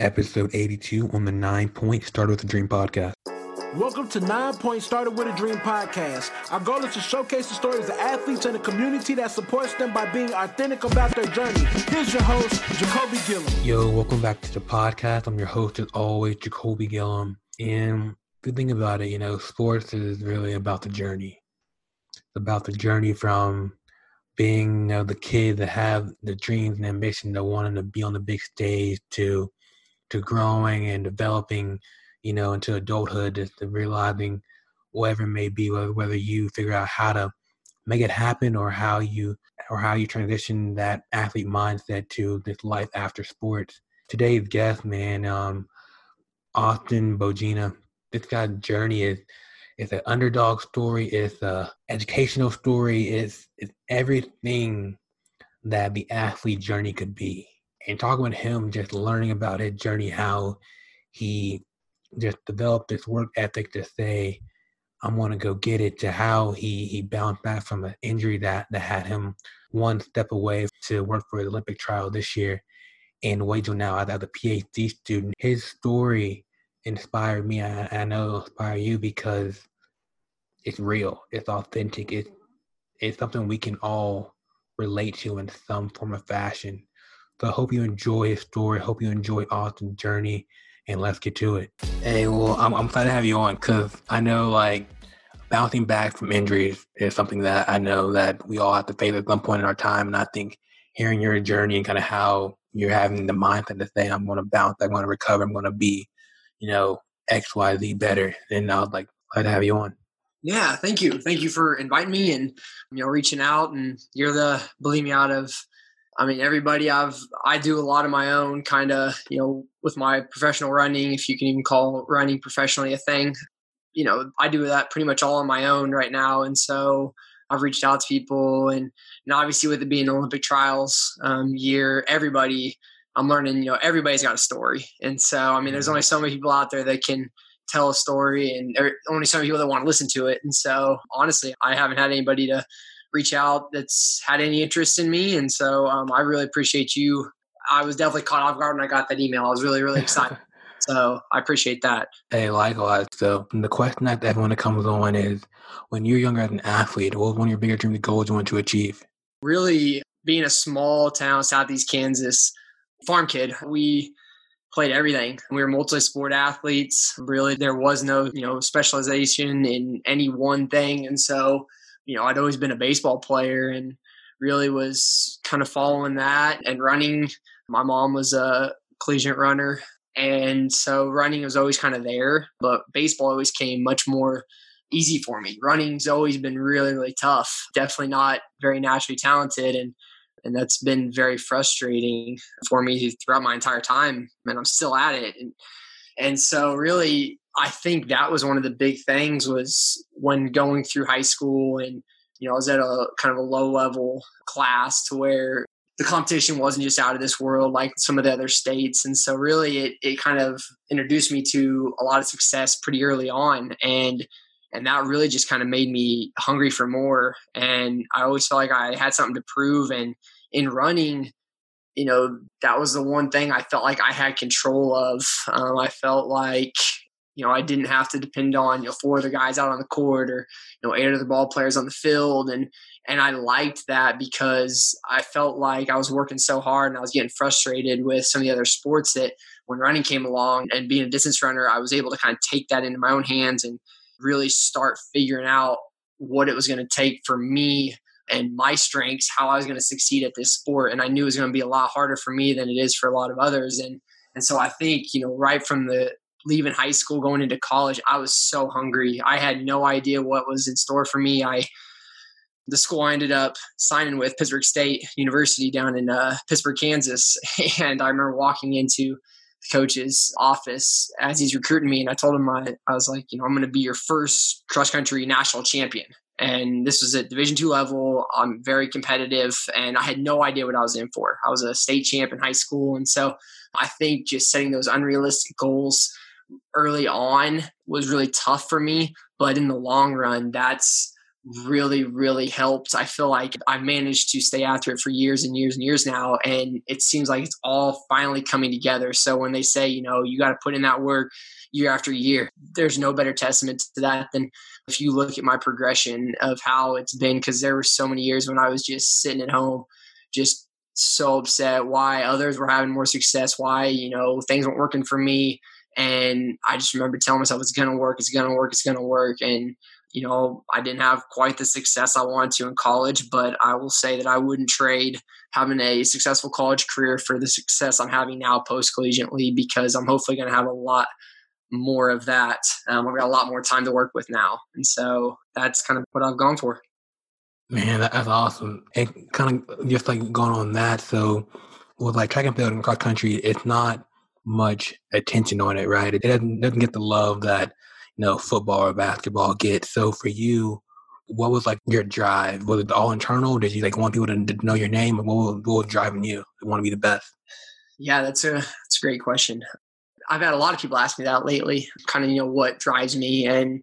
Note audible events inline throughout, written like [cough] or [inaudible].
episode 82 on the Nine Point Started with a Dream podcast. Welcome to Nine Point Started with a Dream podcast. Our goal is to showcase the stories of athletes and the community that supports them by being authentic about their journey. Here's your host, Jacoby Gillum. Yo, welcome back to the podcast. I'm your host, as always, Jacoby Gillum. And the thing about it, you know, sports is really about the journey. It's about the journey from being you know, the kid that have the dreams and ambition to wanting to be on the big stage to to growing and developing you know, into adulthood, to realizing whatever it may be, whether, whether you figure out how to make it happen or how you or how you transition that athlete mindset to this life after sports. Today's guest, man, um, Austin Bogina. This guy's journey is it's an underdog story. It's a educational story. It's it's everything that the athlete journey could be. And talking with him, just learning about his journey, how he just developed this work ethic to say, I'm going to go get it, to how he, he bounced back from an injury that, that had him one step away to work for the Olympic trial this year and wait till now as a PhD student. His story inspired me. I, I know it'll inspire you because it's real, it's authentic, it's, it's something we can all relate to in some form of fashion. So I hope you enjoy his story. I hope you enjoy Austin's journey and let's get to it. Hey, well, I'm, I'm glad to have you on because I know like bouncing back from injuries is something that I know that we all have to face at some point in our time. And I think hearing your journey and kind of how you're having the mindset to say, I'm going to bounce, I'm going to recover, I'm going to be, you know, X, Y, Z better. And I was like, glad to have you on. Yeah, thank you. Thank you for inviting me and, you know, reaching out. And you're the, believe me, out of I mean, everybody I've I do a lot of my own kind of you know with my professional running, if you can even call running professionally a thing. You know, I do that pretty much all on my own right now, and so I've reached out to people, and and obviously with it being Olympic trials um, year, everybody I'm learning. You know, everybody's got a story, and so I mean, there's mm-hmm. only so many people out there that can tell a story, and there are only so many people that want to listen to it. And so, honestly, I haven't had anybody to reach out that's had any interest in me. And so um, I really appreciate you. I was definitely caught off guard when I got that email. I was really, really excited. [laughs] so I appreciate that. Hey, likewise. So the question that everyone that comes on is when you're younger as an athlete, what was one of your bigger dreams goals you want to achieve? Really being a small town, Southeast Kansas farm kid, we played everything. We were multi-sport athletes. Really, there was no, you know, specialization in any one thing. And so you know, I'd always been a baseball player and really was kind of following that and running. My mom was a collegiate runner. And so running was always kind of there, but baseball always came much more easy for me. Running's always been really, really tough. Definitely not very naturally talented. And and that's been very frustrating for me throughout my entire time. And I'm still at it. And and so really I think that was one of the big things was when going through high school and you know I was at a kind of a low level class to where the competition wasn't just out of this world like some of the other states. And so really it it kind of introduced me to a lot of success pretty early on. And and that really just kind of made me hungry for more. And I always felt like I had something to prove. And in running you know that was the one thing I felt like I had control of. Um, I felt like you know, I didn't have to depend on, you know, four other guys out on the court or, you know, eight other ball players on the field. And, and I liked that because I felt like I was working so hard and I was getting frustrated with some of the other sports that when running came along and being a distance runner, I was able to kind of take that into my own hands and really start figuring out what it was going to take for me and my strengths, how I was going to succeed at this sport. And I knew it was going to be a lot harder for me than it is for a lot of others. And and so I think, you know, right from the leaving high school, going into college, I was so hungry. I had no idea what was in store for me. I the school I ended up signing with, Pittsburg State University down in uh, Pittsburg, Kansas, [laughs] and I remember walking into the coach's office as he's recruiting me, and I told him I, I was like, you know, I'm going to be your first cross country national champion. And this was at Division two level. I'm very competitive, and I had no idea what I was in for. I was a state champ in high school, and so I think just setting those unrealistic goals early on was really tough for me. But in the long run, that's really, really helped. I feel like I've managed to stay after it for years and years and years now. And it seems like it's all finally coming together. So when they say, you know, you got to put in that work year after year, there's no better testament to that than if you look at my progression of how it's been. Because there were so many years when I was just sitting at home, just so upset why others were having more success, why, you know, things weren't working for me. And I just remember telling myself, it's going to work, it's going to work, it's going to work. And you know, I didn't have quite the success I wanted to in college, but I will say that I wouldn't trade having a successful college career for the success I'm having now post collegiately because I'm hopefully going to have a lot more of that. Um, I've got a lot more time to work with now. And so that's kind of what I've gone for. Man, that's awesome. And kind of just like going on that. So with like track and field and cross country, it's not much attention on it, right? It doesn't, doesn't get the love that you know, football or basketball get. So for you, what was like your drive? Was it all internal? Did you like want people to, to know your name? What was, what was driving you to want to be the best? Yeah, that's a that's a great question. I've had a lot of people ask me that lately. Kind of, you know, what drives me, and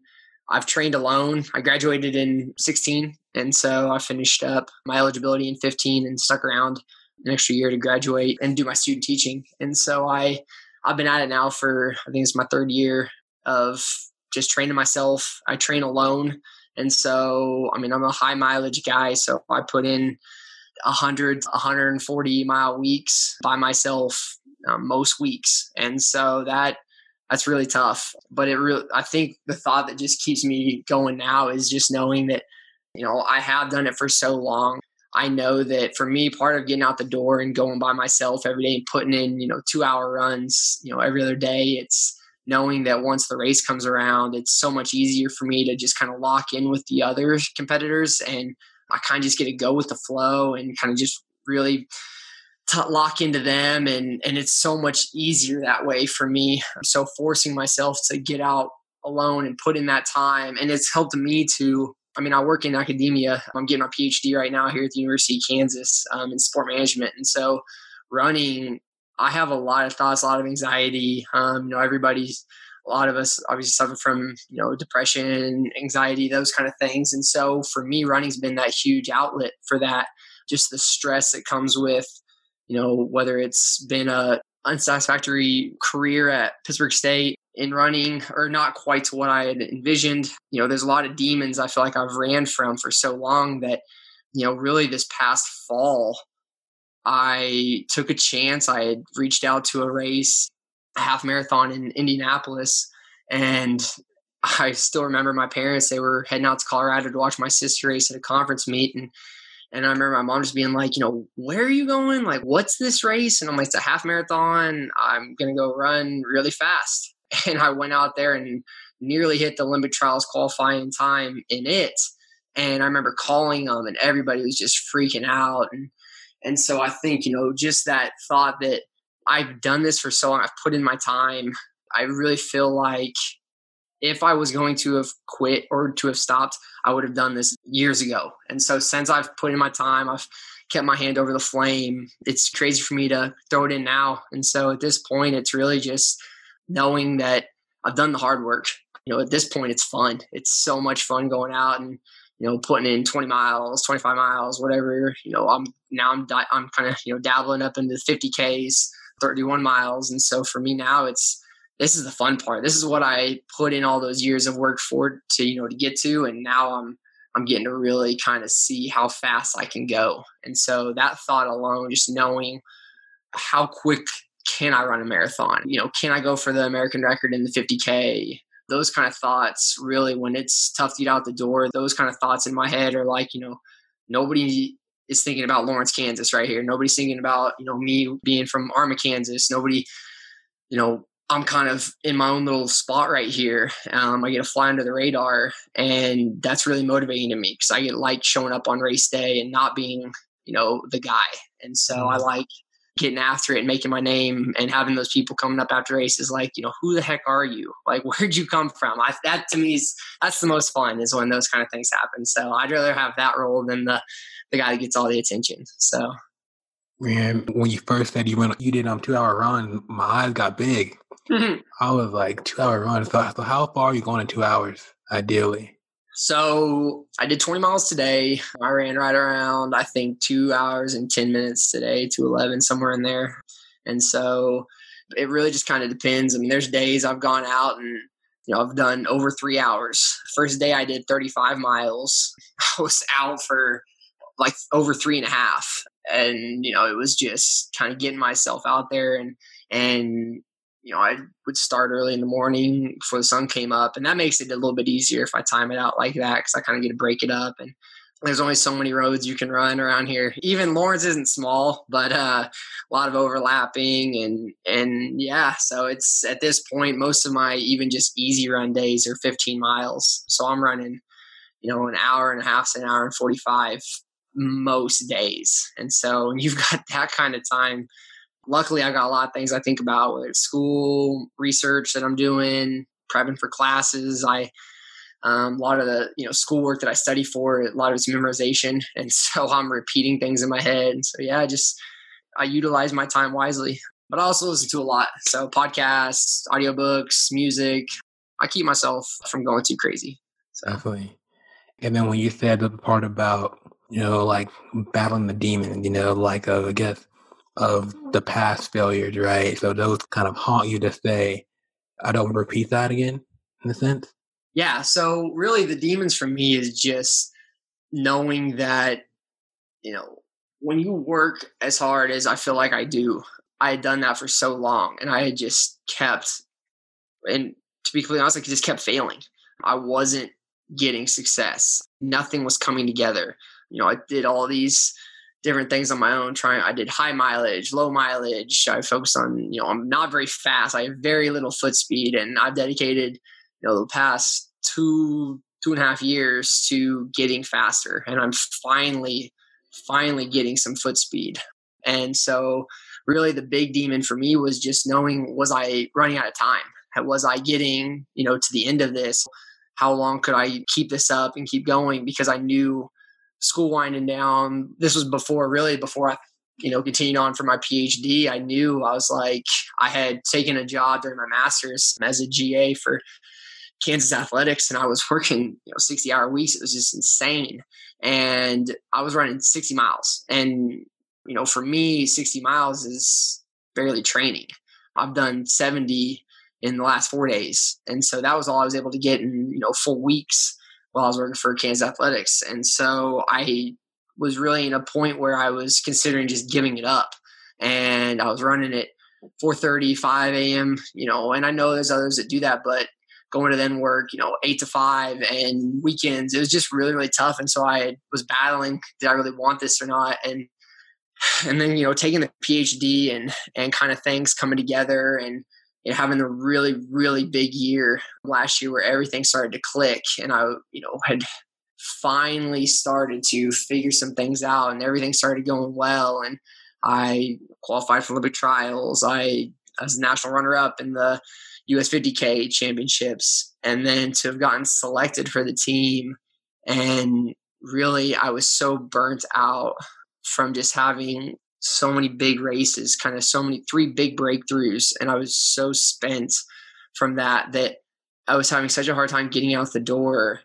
I've trained alone. I graduated in 16, and so I finished up my eligibility in 15 and stuck around an extra year to graduate and do my student teaching. And so I I've been at it now for I think it's my third year of just training myself. I train alone. And so, I mean, I'm a high mileage guy. So I put in 100, 140 mile weeks by myself um, most weeks. And so that, that's really tough. But it really, I think the thought that just keeps me going now is just knowing that, you know, I have done it for so long. I know that for me, part of getting out the door and going by myself every day and putting in, you know, two hour runs, you know, every other day, it's, knowing that once the race comes around, it's so much easier for me to just kind of lock in with the other competitors and I kind of just get to go with the flow and kind of just really t- lock into them. And, and it's so much easier that way for me. So forcing myself to get out alone and put in that time. And it's helped me to, I mean, I work in academia. I'm getting my PhD right now here at the University of Kansas um, in sport management. And so running I have a lot of thoughts, a lot of anxiety. Um, you know, everybody's a lot of us obviously suffer from you know depression, anxiety, those kind of things. And so for me, running's been that huge outlet for that. Just the stress that comes with you know whether it's been a unsatisfactory career at Pittsburg State in running or not quite to what I had envisioned. You know, there's a lot of demons I feel like I've ran from for so long that, you know, really this past fall, I took a chance. I had reached out to a race, a half marathon in Indianapolis, and I still remember my parents. They were heading out to Colorado to watch my sister race at a conference meet, and and I remember my mom just being like, you know, where are you going? Like, what's this race? And I'm like, it's a half marathon. I'm gonna go run really fast. [laughs] And I went out there and nearly hit the Olympic trials qualifying time in it. And I remember calling them, and everybody was just freaking out. And and so I think, you know, just that thought that I've done this for so long, I've put in my time. I really feel like if I was going to have quit or to have stopped, I would have done this years ago. And so since I've put in my time, I've kept my hand over the flame. It's crazy for me to throw it in now. And so at this point, it's really just knowing that I've done the hard work. You know, at this point, it's fun. It's so much fun going out and you know, putting in 20 miles, 25 miles, whatever, you know, I'm now I'm, di- I'm kind of, you know, dabbling up into 50 Ks, 31 miles. And so for me now it's, this is the fun part. This is what I put in all those years of work for to, you know, to get to. And now I'm, I'm getting to really kind of see how fast I can go. And so that thought alone, just knowing how quick can I run a marathon? You know, can I go for the American record in the 50K? those kind of thoughts really when it's tough to get out the door those kind of thoughts in my head are like you know nobody is thinking about lawrence kansas right here nobody's thinking about you know me being from arma kansas nobody you know i'm kind of in my own little spot right here um, i get to fly under the radar and that's really motivating to me because i get like showing up on race day and not being you know the guy and so i mm-hmm. like getting after it and making my name and having those people coming up after races like you know who the heck are you? Like [laughs] where'd you come from? I, that to me is that's the most fun is when those kind of things happen. So i'd rather have that role than the the guy that gets all the attention. So. Man when you first said you went you did um two hour run my eyes got big. [laughs] I was like two hour run so, so how far are you going in two hours ideally So I did 20 miles today. I ran right around, I think, two hours and 10 minutes today, to 11, somewhere in there. And so it really just kind of depends. I mean, there's days I've gone out and, you know, I've done over three hours. First day I did 35 miles. [laughs] I was out for like over three and a half. And, you know, it was just kind of getting myself out there and, and you know, I would start early in the morning before the sun came up, and that makes it a little bit easier if I time it out like that because I kind of get to break it up. And there's only so many roads you can run around here. Even Lawrence isn't small, but uh, a lot of overlapping and and yeah. So it's at this point, most of my even just easy run days are 15 miles. So I'm running, you know, an hour and a half an hour and 45 most days. And so [laughs] you've got that kind of time luckily I got a lot of things I think about, whether it's school, research that I'm doing, prepping for classes. I um, a lot of the you know schoolwork that I study for, a lot of it's memorization, [laughs] and so I'm repeating things in my head. And so yeah, I just I utilize my time wisely, but I also listen to a lot. So podcasts, audiobooks, music. I keep myself from going too crazy. So. Definitely. And then when you said the part about you know like battling the demon, you know like uh, I guess of the past failures, right? So those kind of haunt you to say, I don't repeat that again, in a sense. Yeah. So really, the demons for me is just knowing that, you know, when you work as hard as I feel like I do, I had done that for so long and I had just kept, and to be completely honest, I just kept failing. I wasn't getting success. Nothing was coming together. You know, I did all these different things on my own trying i did high mileage low mileage. I focused on you know i'm not very fast. I have very little foot speed and i've dedicated you know the past two two and a half years to getting faster and i'm finally finally getting some foot speed. And so really the big demon for me was just knowing was i running out of time? Was i getting you know to the end of this? How long could i keep this up and keep going? Because i knew school winding down. This was before, really, before I, you know, continued on for my PhD. I knew I was like, I had taken a job during my master's as a GA for Kansas Athletics, and I was [laughs] working, you know, 60 hour weeks. It was just insane. And I was running 60 miles. And, you know, for me, 60 miles is barely training. I've done 70 in the last four days. And so that was all I was able to get in, you know, full weeks while I was working for Kansas Athletics. And so I was really in a point where I was considering just giving it up. And I was running it 4:30, 5 a.m. You know, and I know there's others that do that, but going to then work, you know, eight to five and weekends, it was just really, really tough. And so I was battling, did I really want this or not? And [sighs] and then, you know, taking the PhD and and kind of things coming together and you know, having a really, really big year last year where everything started to click and I, you know, had finally started to figure some things out and everything started going well. And I qualified for Olympic trials. I, I was a national runner up in the US 50K championships. And then to have gotten selected for the team. And really, I was so burnt out from just having so many big races, kind of so many three big breakthroughs, and I was so spent from that that I was having such a hard time getting out the door.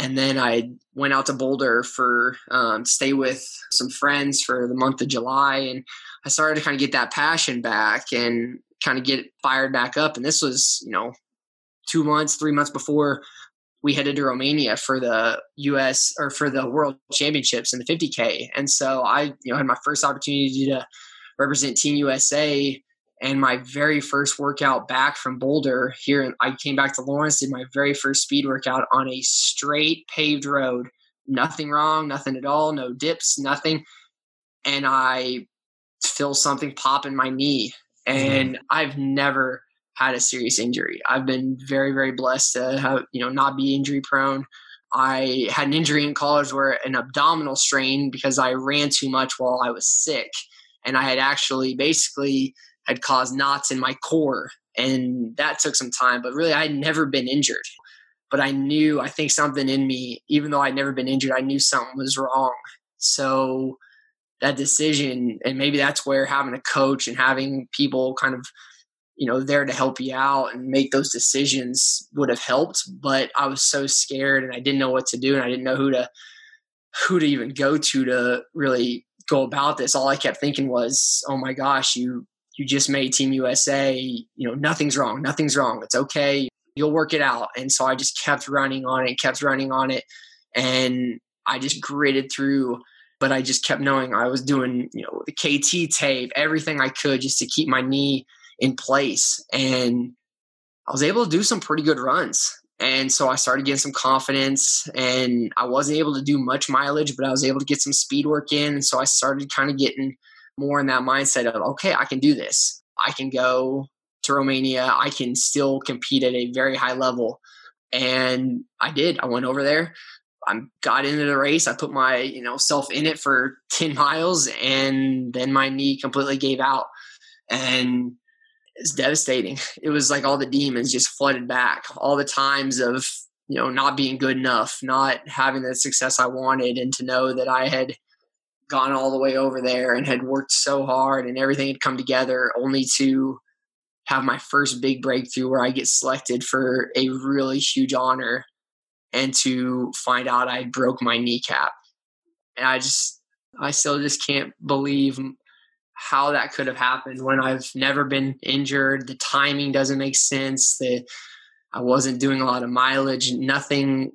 And then I went out to Boulder for um, stay with some friends for the month of July, and I started to kind of get that passion back and kind of get fired back up. And this was, you know, two months, three months before we headed to Romania for the US or for the World Championships in the 50K. And so I, you know, had my first opportunity to represent Team USA and my very first workout back from Boulder here I came back to Lawrence did my very first speed workout on a straight paved road. Nothing wrong, nothing at all, no dips, nothing. And I feel something pop in my knee and mm-hmm. I've never had a serious injury. I've been very, very blessed to have, you know, not be injury prone. I had an injury in college where an abdominal strain because I ran too much while I was sick. And I had actually basically had caused knots in my core. And that took some time, but really I had never been injured. But I knew, I think something in me, even though I'd never been injured, I knew something was wrong. So that decision, and maybe that's where having a coach and having people kind of you know, there to help you out and make those decisions would have helped. But I was so scared and I didn't know what to do and I didn't know who to who to even go to to really go about this. All I kept thinking was, oh my gosh, you you just made Team USA. You know, nothing's wrong. Nothing's wrong. It's okay. You'll work it out. And so I just kept running on it, kept running on it. And I just gritted through but I just kept knowing I was doing, you know, the KT tape, everything I could just to keep my knee in place. And I was able to do some pretty good runs. And so I started getting some confidence and I wasn't able to do much mileage, but I was able to get some speed work in. And so I started kind of getting more in that mindset of, okay, I can do this. I can go to Romania. I can still compete at a very high level. And I did. I went over there. I got into the race. I put my, you know, self in it for [laughs] 10 miles and then my knee completely gave out. And it's devastating. [laughs] It was like all the demons just flooded back. All the times of, you know, not being good enough, not having the success I wanted, and to know that I had gone all the way over there and had worked so hard and everything had come together only to have my first big breakthrough where I get selected for a really huge honor and to find out I broke my kneecap. And I just, I still just can't believe how that could have happened when I've never been injured. The timing doesn't make sense. That I wasn't doing a lot of mileage. Nothing,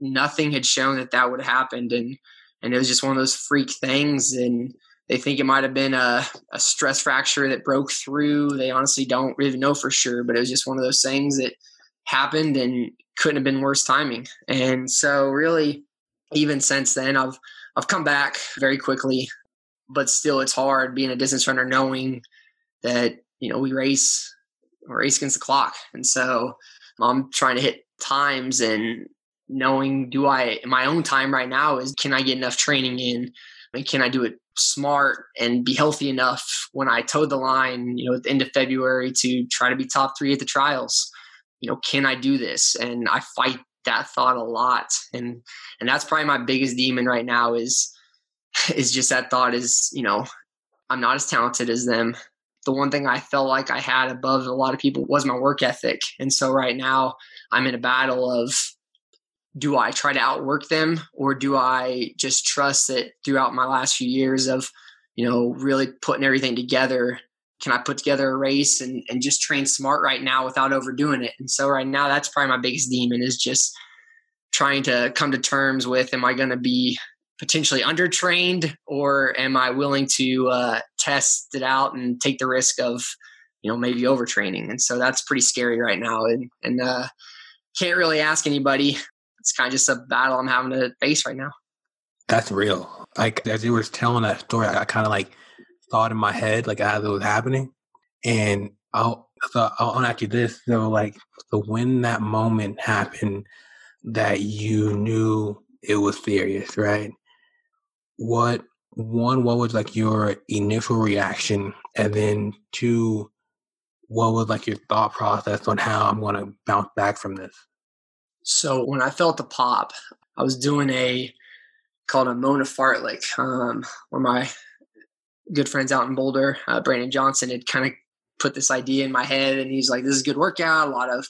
nothing had shown that that would have happened. And, and it was just one of those freak things. And they think it might have been a, a stress fracture that broke through. They honestly don't really know for sure, but it was just one of those things that happened and couldn't have been worse timing. And so really even since then I've I've come back very quickly, but still it's hard being a distance runner knowing that, you know, we race we race against the clock. And so I'm trying to hit times and knowing do I in my own time right now is can I get enough training in and can I do it smart and be healthy enough when I toed the line, you know, at the end of February to try to be top three at the trials you know, can I do this? And I fight that thought a lot. And and that's probably my biggest demon right now is is just that thought is, you know, I'm not as talented as them. The one thing I felt like I had above a lot of people was my work ethic. And so right now I'm in a battle of do I try to outwork them or do I just trust that throughout my last few years of, you know, really putting everything together can I put together a race and, and just train smart right now without overdoing it? And so right now that's probably my biggest demon is just trying to come to terms with am I going to be potentially undertrained or am I willing to uh, test it out and take the risk of you know maybe overtraining? And so that's pretty scary right now and and uh, can't really ask anybody. It's kind of just a battle I'm having to face right now. That's real. Like as you were telling that story, I kind of like thought in my head like as it was happening, and I'll so I'll ask you this so like so when that moment happened that you knew it was serious, right? What one what was like your initial reaction, and then two, what was like your thought process on how I'm going to bounce back from this? So when I felt the pop, I was doing a called a Mona Fartlek, um, where my good friends out in Boulder, uh, Brandon Johnson, had kind of put this idea in my head, and he's like, "This is a good workout. A lot of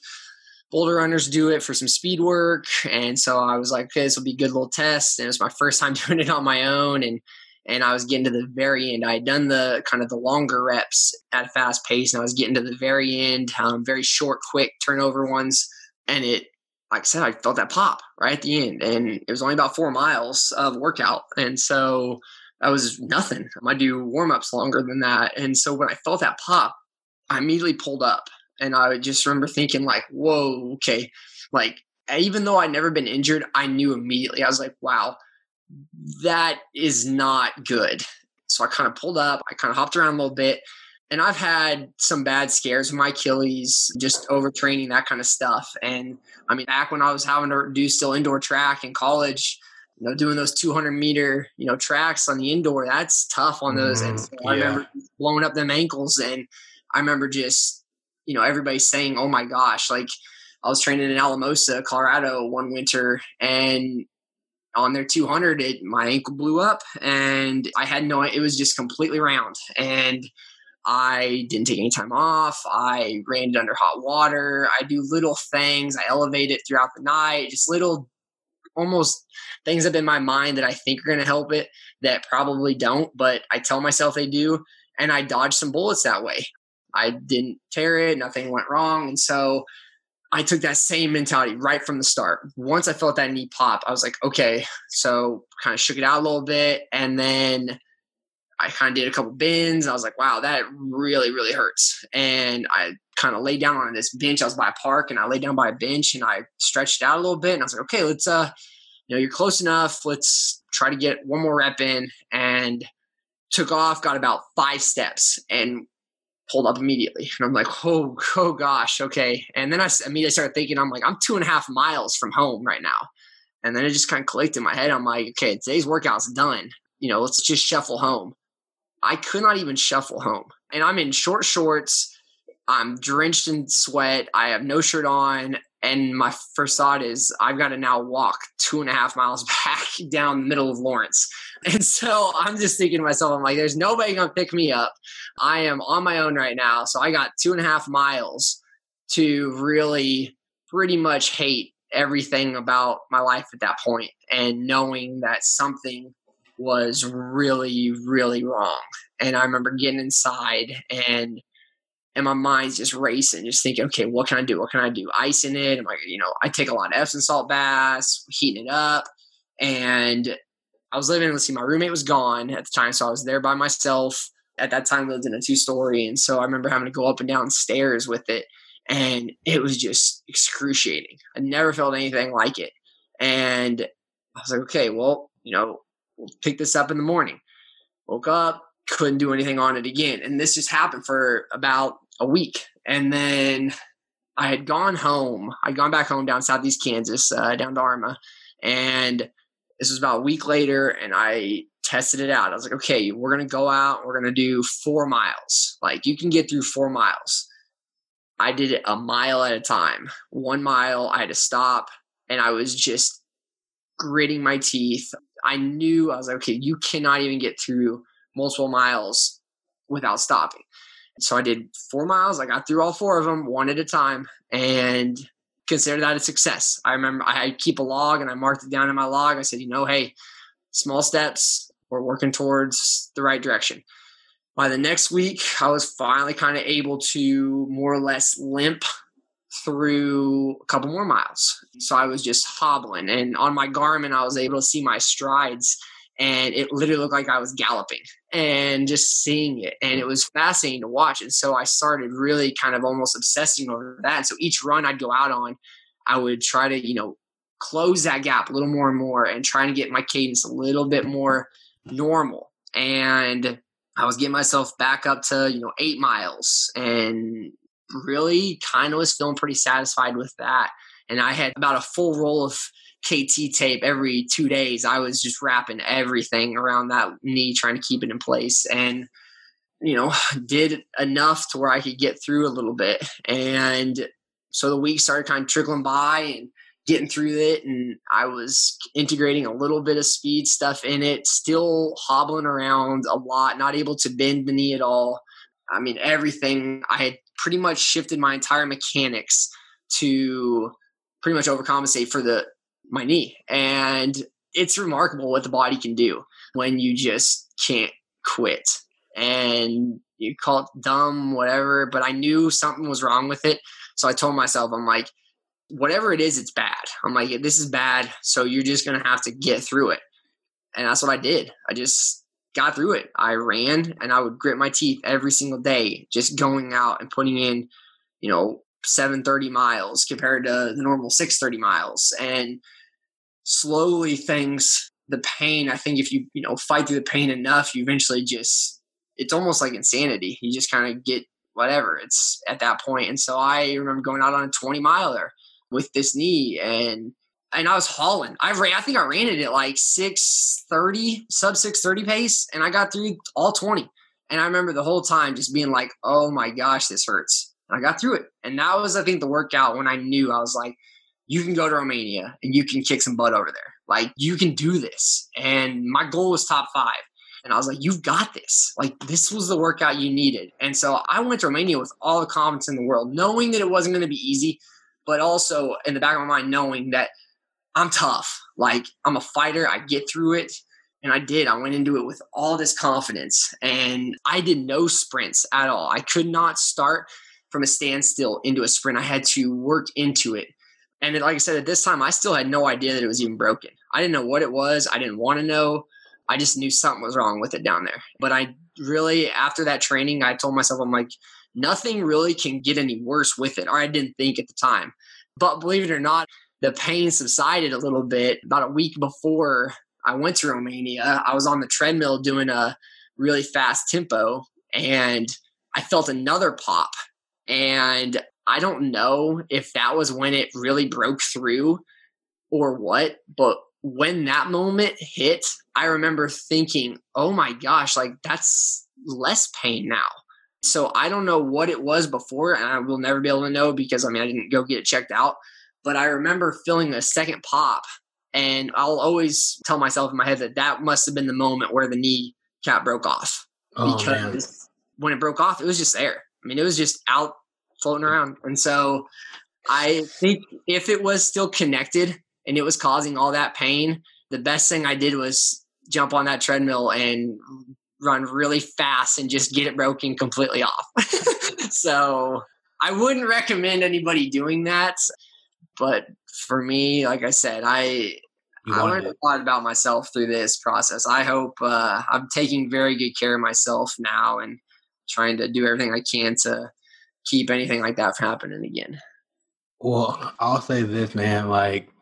Boulder runners do it for some speed work." And so I was like, "Okay, this will be a good little test." And it was my first time [laughs] doing it on my own, and and I was getting to the very end. I had done the kind of the longer reps at a fast pace, and I was getting to the very end, um, very short, quick turnover ones, and it. Like I said, I felt that pop right at the end, and it was only about four miles of workout, and so I was nothing. I might do warm ups longer than that. And so when I felt that pop, I immediately pulled up and I just remember thinking like, whoa, okay. Like even though I'd never been injured, I knew immediately. I was like, wow, that is not good. So I kind of pulled up, I kind of hopped around a little bit. And I've had some bad scares with my Achilles, just overtraining, that kind of stuff. And I mean, back when I was having to do still indoor track in college, you know, doing those 200 meter, you know, tracks on the indoor, that's tough on those. Mm, and so yeah. I remember blowing up them ankles. And I remember just, you know, everybody's saying, oh my gosh, like I was training in Alamosa, Colorado one winter and on their 200, it, my ankle blew up and I had no, it was just completely round. And I didn't take any time off. I ran it under hot water. I do little things. I elevate it throughout the night, just little almost things up in my mind that I think are going to help it that probably don't, but I tell myself they do. And I dodged some bullets that way. I didn't tear it, nothing went wrong. And so I took that same mentality right from the start. Once I felt that knee pop, I was like, okay, so kind of shook it out a little bit. And then I kind of did a couple bends. I was like, wow, that really, really hurts. And I kind of laid down on this bench. I was by a park and I laid down by a bench and I stretched out a little bit. And I was like, okay, let's, uh, you know, you're close enough. Let's try to get one more rep in. And took off, got about five steps and pulled up immediately. And I'm like, oh, oh gosh, okay. And then I immediately started thinking, I'm like, I'm two and a half miles from home right now. And then it just kind of clicked in my head. I'm like, okay, today's workout's done. You know, let's just shuffle home. I could not even shuffle home. And I'm in short shorts. I'm drenched in sweat. I have no shirt on. And my first thought is, I've got to now walk two and a half miles [laughs] back down the middle of Lawrence. And so I'm just thinking to myself, I'm like, there's nobody going to pick me up. I am on my own right now. So I got two and a half miles to really pretty much hate everything about my life at that point and knowing that something was really, really wrong. And I remember getting inside and and my mind's just racing, just thinking, okay, what can I do? What can I do? Icing it. I'm like, you know, I take a lot of Epsom salt baths, heating it up. And I was living, let's see, my roommate was gone at the time. So I was there by myself. At that time, lived in a two story. And so I remember having to go up and down stairs with it. And it was just excruciating. I never felt anything like it. And I was like, okay, well, you know, we'll pick this up in the morning. Woke up, couldn't do anything on it again. And this just happened for about a week. And then I had gone home. I'd gone back home down southeast Kansas, uh, down to Arma. And this was about a week later, and I tested it out. I was like, okay, we're going to go out. We're going to do four miles. Like, you can get through four miles. I did it a mile at a time. One mile, I had to stop, and I was just gritting my teeth. I knew I was like, okay, you cannot even get through multiple miles without stopping. So I did four miles. I got through all four of them one at a time and consider that a success. I remember I keep a log and I marked it down in my log. I said, you know, hey, small steps. We're working towards the right direction. By the next week, I was finally kind of able to more or less limp through a couple more miles. So I was just hobbling. And on my Garmin, I was able to see my strides and it literally looked like I was galloping and just seeing it. And it was fascinating to watch. And so I started really kind of almost obsessing over that. And so each run I'd go out on, I would try to, you know, close that gap a little more and more and trying to get my cadence a little bit more normal. And I was getting myself back up to, you know, eight miles and really kind of was feeling pretty satisfied with that. And I had about a full roll of KT tape every two days. I was just wrapping everything around that knee, trying to keep it in place. And, you know, [sighs] did enough to where I could get through a little bit. And so the week started kind of trickling by and getting through it. And I was integrating a little bit of speed stuff in it, still hobbling around a lot, not able to bend the knee at all. I mean, everything, I had pretty much shifted my entire mechanics to pretty much overcompensate for the my knee. And it's remarkable what the body can do when you just can't quit. And you call it dumb, whatever, but I knew something was wrong with it. So I told myself, I'm like, whatever it is, it's bad. I'm like, this is bad. So you're just going to have to get through it. And that's what I did. I just got through it. I ran and I would grit my teeth every single day, just going out and putting in, you know, 730 miles compared to the normal 630 miles. And slowly things the pain. I think if you you know fight through the pain enough you eventually just it's almost like insanity. You just kind of get whatever. It's at that point. And so i remember going out on a 20 miler with this knee and and i was hauling. I ran i think i ran it at like 630 sub 630 pace and i got through all 20 and i remember the whole time just being like oh my gosh this hurts. And i got through it. And that was i think the workout when i knew. I was like you can go to Romania and you can kick some butt over there. Like you can do this. And my goal was top five. And I was like, you've got this. Like, this was the workout you needed. And so I went to Romania with all the confidence in the world, knowing that it wasn't going to be easy, but also in the back of my mind, knowing that I'm tough. Like, I'm a fighter. I get through it. And I did. I went into it with all this confidence. And I did no sprints at all. I could not start from a standstill into a sprint. I had to work into it. And like I said, at this time, I still had no idea that it was even broken. I didn't know what it was. I didn't want to know. I just knew something was wrong with it down there. But I really, after that training, I told myself, I'm like, nothing really can get any worse with it. Or I didn't think at the time. But believe it or not, the pain subsided a little bit about a week before I went to Romania. I was on the treadmill doing a really fast tempo and I felt another pop. And I don't know if that was when it really broke through or what, but when that moment hit, I remember thinking, oh my gosh, like that's less pain now. So I don't know what it was before, and I will never be able to know because I mean, I didn't go get it checked out. But I remember feeling a second pop, and I'll always tell myself in my head that that must have been the moment where the knee cap broke off. Oh, because man. when it broke off, it was just there. I mean, it was just out floating around. And so I think if it was still connected, and it was causing all that pain, the best thing I did was jump on that treadmill and run really fast and just get it broken completely off. [laughs] so I wouldn't recommend anybody doing that. But for me, like I said, I I learned a lot about myself through this process. I hope uh, I'm taking very good care of myself now and trying to do everything I can to keep anything like that from happening again. Well, I'll say this, man. Like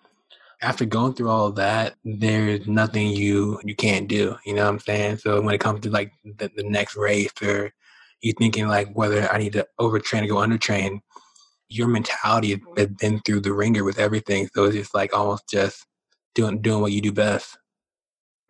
after going through all of that, there's nothing you you can't do. You know what I'm saying? So when it comes to like the, the next race, or you thinking like whether I need to overtrain or go undertrain, your mentality has been through the ringer with everything. So it's just like almost just doing doing what you do best.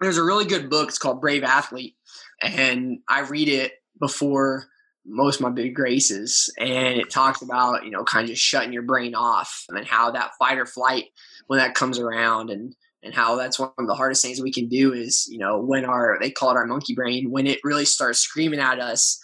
There's a really good book. It's called Brave Athlete, and I read it before most of my big graces and it talks about you know kind of just shutting your brain off and how that fight or flight when that comes around and and how that's one of the hardest things we can do is you know when our they call it our monkey brain when it really starts screaming at us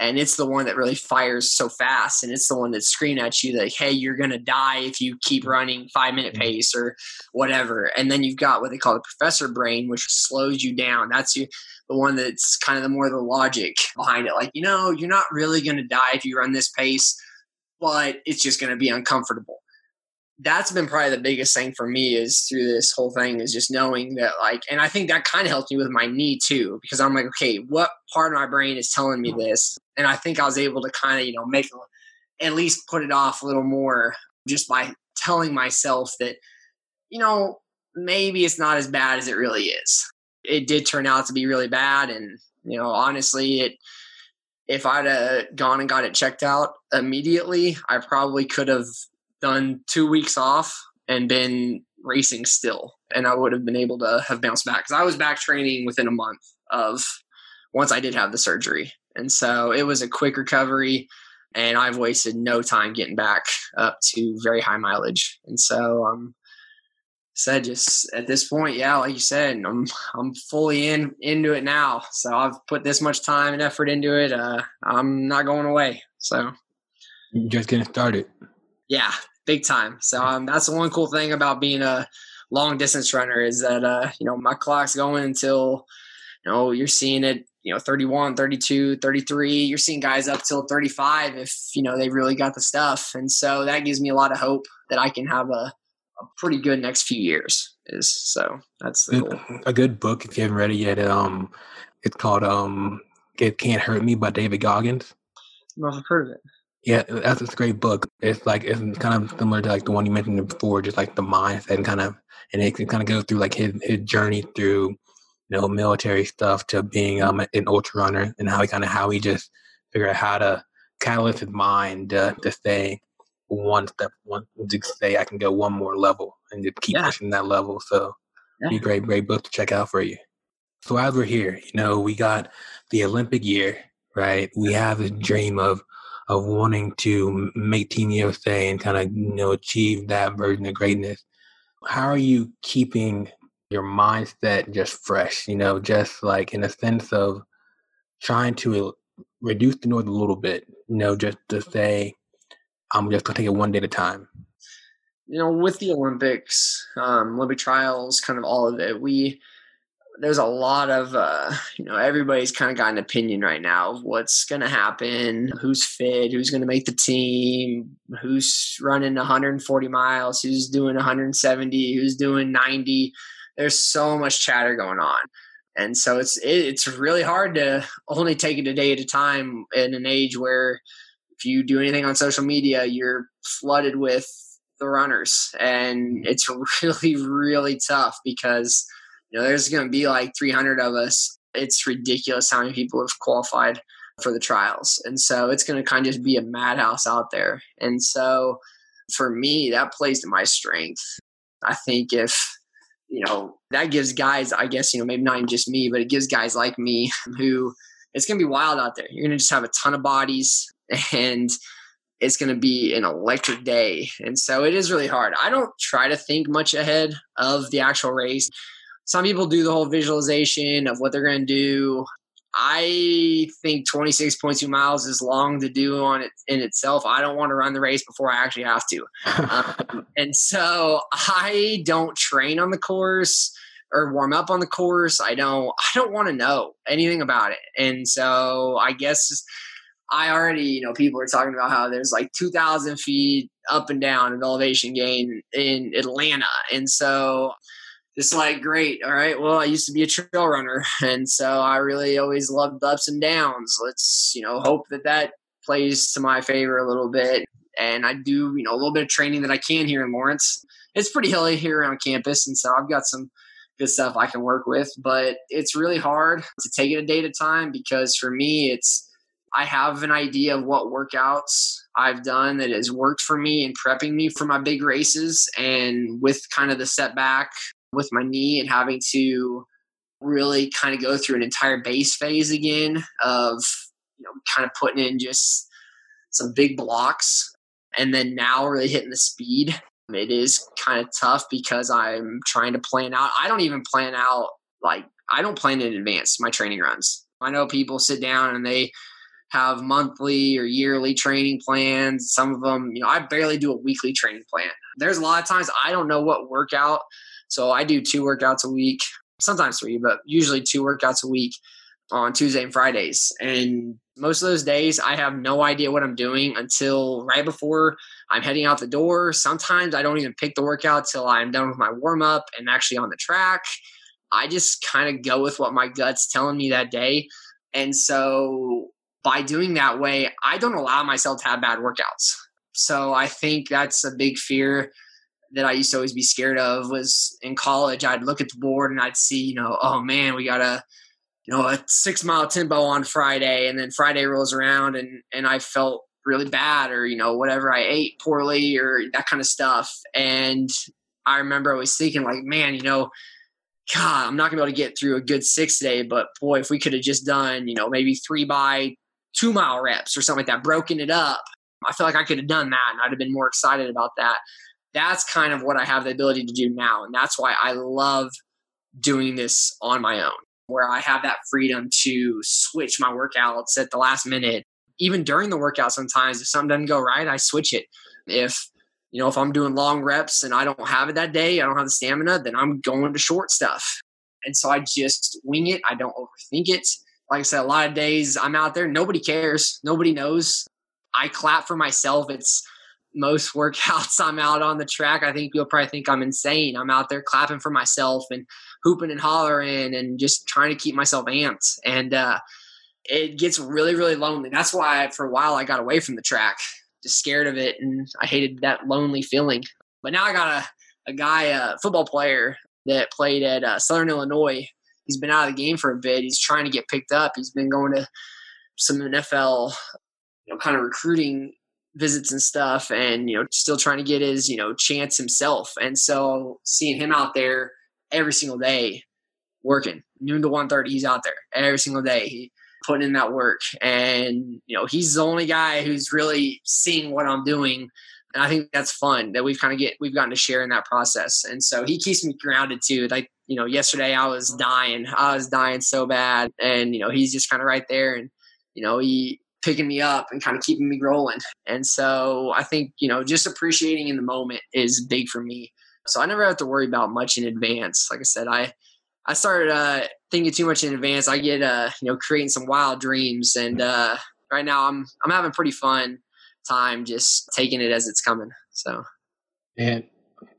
and it's the one that really fires so fast and it's the one that's screaming at you that hey you're going to die if you keep running five minute mm-hmm. pace or whatever. And then you've got what they call the professor brain which slows you down. That's you the one that's kind of the more the logic behind it like you know you're not really going to die if you run this pace but it's just going to be uncomfortable that's been probably the biggest thing for me is through this whole thing is just knowing that like and i think that kind of helped me with my knee too because i'm like okay what part of my brain is telling me this? And i think i was able to kind of you know make at least put it off a little more just by telling myself that you know maybe it's not as bad as it really is. It did turn out to be really bad and you know honestly it if i'd have gone and got it checked out immediately i probably could have done two weeks off and been racing still. And I would have been able to have bounced back because I was back training within a month of once I did have the surgery. And so it was a quick recovery and I've wasted no time getting back up to very high mileage. And so um said just at this point, yeah, like you said, I'm I'm fully in into it now. So I've put this much time and effort into it. Uh I'm not going away. So just getting started. Yeah, big time. So um, that's the one cool thing about being a long distance runner is that uh, you know my clock's going until you know you're seeing it you know 31 32 33 you're seeing guys up till 35 if you know they really got the stuff. And so that gives me a lot of hope that i can have a, a pretty good next few years is so that's the goal. a good book if you haven't read it yet. Um it's called um it can't hurt me by david goggins. I've heard of it yeah, that's a great book. It's like it's kind of similar to like the one you mentioned before, just like the mindset and kind of, and it kind of goes through like his his journey through, you know, military stuff to being um an ultra runner and how he kind of how he just figured out how to catalyze his mind uh, to stay one step one to say I can go one more level and just keep yeah. pushing that level. So, yeah. be a great great book to check out for you. So as we're here, you know, we got the Olympic year, right? We have this dream of of wanting to make Team USA and kind of you know achieve that version of greatness. How are you keeping your mindset just fresh, you know, just like in a sense of trying to reduce the noise a little bit, you know, just to say, I'm just gonna take it one day at a time. You know, with the Olympics, um, Olympic trials, kind of all of it, we there's a lot of uh, you know everybody's kind of got an opinion right now of what's going to happen, who's fit, who's going to make the team, who's running 140 miles, who's doing 170, who's doing 90. There's so much chatter going on, and so it's it's really hard to only take it a day at a time in an age where if you do anything on social media, you're flooded with the runners, and it's [laughs] really really tough because you know, there's going to be like 300 of us. It's ridiculous how many people have qualified for the trials. And so it's going to kind of just be a madhouse out there. And so for me, that plays to my strength. I think if, you know, that gives guys, I guess, you know, maybe not just me, but it gives guys like me who it's going to be wild out there. You're going to just have a ton of bodies and it's going to be an electric day. And so it is really hard. I don't try to think much ahead of the actual race some people do the whole visualization of what they're going to do. I think 26.2 miles is long to do on it in itself. I don't want to run the race before I actually have to. [laughs] um, and so I don't train on the course or warm up on the course. I don't I don't want to know anything about it. And so I guess I already, you know, people are talking about how there's like 2,000 feet up and down of elevation gain in Atlanta. And so just like great all right well i used to be a trail runner [laughs] and so i really always loved the ups and downs let's you know hope that that plays to my favor a little bit and i do you know a little bit of training that i can here in lawrence it's pretty hilly here on campus and so i've got some good stuff i can work with but it's really hard to take it a day at a time because for me it's I have an idea of what workouts I've done that has worked for me in prepping me for my big races. And with kind of the setback with my knee and having to really kind of go through an entire base phase again of you know kind of putting in just some big blocks. And then now really hitting the speed it is kind of tough because i'm trying to plan out. I don't even plan out like i don't plan in advance my training runs. I know people sit down and they have monthly or yearly training plans. Some of them you know i barely do a weekly training plan. There's a lot of times i don't know what workout so I do two workouts a week, sometimes three, but usually two workouts a week on Tuesday and Fridays. And most of those days, I have no idea what I'm doing until right before I'm heading out the door. Sometimes I don't even pick the workout till I'm done with my warm up and actually on the track. I just kind of go with what my gut's telling me that day. And so by doing that way, I don't allow myself to have bad workouts. So I think that's a big fear that I used to always be scared of was in college. I'd look at the board and I'd see, you know, oh man, we got a, you know, a six mile tempo on Friday, and then Friday rolls around and and I felt really bad, or you know, whatever I ate poorly, or that kind of stuff. And I remember always thinking, like, man, you know, God, I'm not gonna be able to get through a good six today, but boy, if we could have just done, you know, maybe three by two mile reps or something like that, broken it up, I feel like I could have done that, and I'd have been more excited about that that's kind of what I have the ability to do now. And that's why I love doing this on my own, where I have that freedom to switch my workouts at the last minute. Even during the workout, sometimes if something doesn't go right, I switch it. If you know, if I'm doing long reps and I don't have it that day, I don't have the stamina, then I'm going to short stuff. And so I just wing it. I don't overthink it. Like I said, a lot of days I'm out there, nobody cares, nobody knows. I clap for myself. It's most workouts I'm out on the track, I think you'll probably think I'm insane. I'm out there clapping for myself and hooping and hollering and just trying to keep myself amped. And uh, it gets really, really lonely. That's why for a while I got away from the track, just scared of it. And I hated that lonely feeling. But now I got a, a guy, a football player that played at uh, Southern Illinois. He's been out of the game for a bit. He's trying to get picked up. He's been going to some NFL you know, kind of recruiting visits and stuff and you know still trying to get his you know chance himself and so seeing him out there every single day working noon to 1.30 he's out there every single day he putting in that work and you know he's the only guy who's really seeing what i'm doing And I think that's fun that we've kind of get we've gotten to share in that process. And so he keeps me grounded too. Like, you know, yesterday I was dying. I was dying so bad. And, you know, he's just kind of right there and, you know, he picking me up and kind of keeping me rolling. And so I think, you know, just appreciating in the moment is big for me. So I never have to worry about much in advance. Like I said, I I started uh, thinking too much in advance. I get uh, you know creating some wild dreams, and uh, right now I'm I'm having pretty fun time just taking it as it's coming. So, and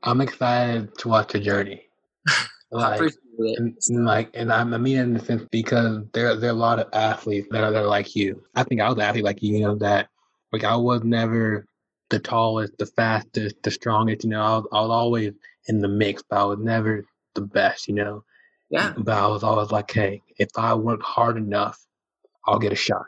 I'm excited to watch the journey. [laughs] like, and, like, and I mean in the sense because there there are a lot of athletes that are, that are like you. I think I was an athlete like you, you know that like I was never the tallest, the fastest, the strongest. You know, I was, I was always in the mix, but I was never the best. You know, yeah. But I was always like, hey, if I work hard enough, I'll get a shot.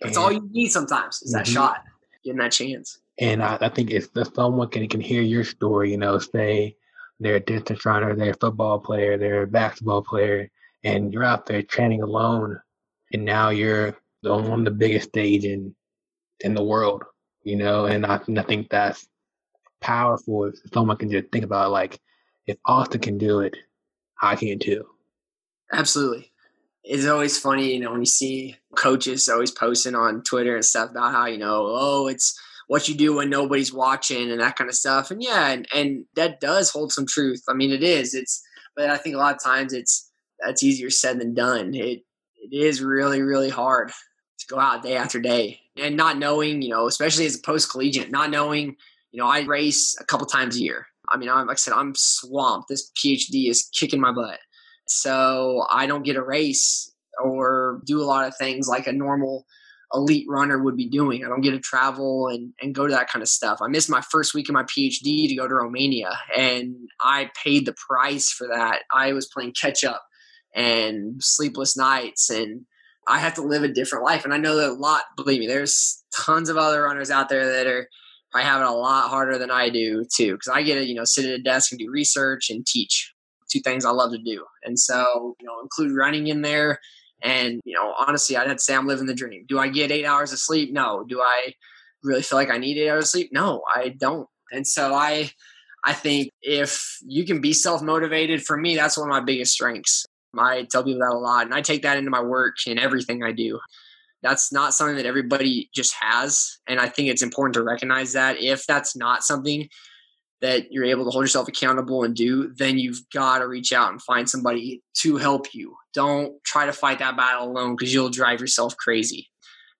That's and, all you need sometimes is that mm-hmm. shot, getting that chance. And I, I think if, if someone can can hear your story, you know, say they're a distance runner, they're a football player, they're a basketball player, and you're out there training alone, and now you're on the biggest stage in in the world, you know, and I, and I think that's powerful if someone can just think about like if Austin can do it, I can too. Absolutely. It's always funny, you know, when you see coaches always posting on Twitter and stuff about how, you know, oh, it's what you do when nobody's watching and that kind of stuff. And yeah, and, and that does hold some truth. I mean, it is. It's, but I think a lot of times it's, that's easier said than done. It, it is really, really hard to go out day after day and not knowing, you know, especially as a post collegiate, not knowing, you know, I race a couple times a year. I mean, I'm, like I said, I'm swamped. This PhD is kicking my butt. So I don't get a race or do a lot of things like a normal elite runner would be doing. I don't get to travel and, and go to that kind of stuff. I missed my first week of my PhD to go to Romania and I paid the price for that. I was playing catch up and sleepless nights and I have to live a different life. And I know that a lot, believe me, there's tons of other runners out there that are have it a lot harder than I do too, because I get to you know sit at a desk and do research and teach. Two things I love to do, and so you know include running in there. And you know honestly, I'd say I'm living the dream. Do I get eight hours of sleep? No. Do I really feel like I need eight hours of sleep? No, I don't. And so I I think if you can be self motivated, for me, that's one of my biggest strengths. I tell people that a lot, and I take that into my work and everything I do that's not something that everybody just has and i think it's important to recognize that if that's not something that you're able to hold yourself accountable and do then you've got to reach out and find somebody to help you. Don't try to fight that battle alone because you'll drive yourself crazy.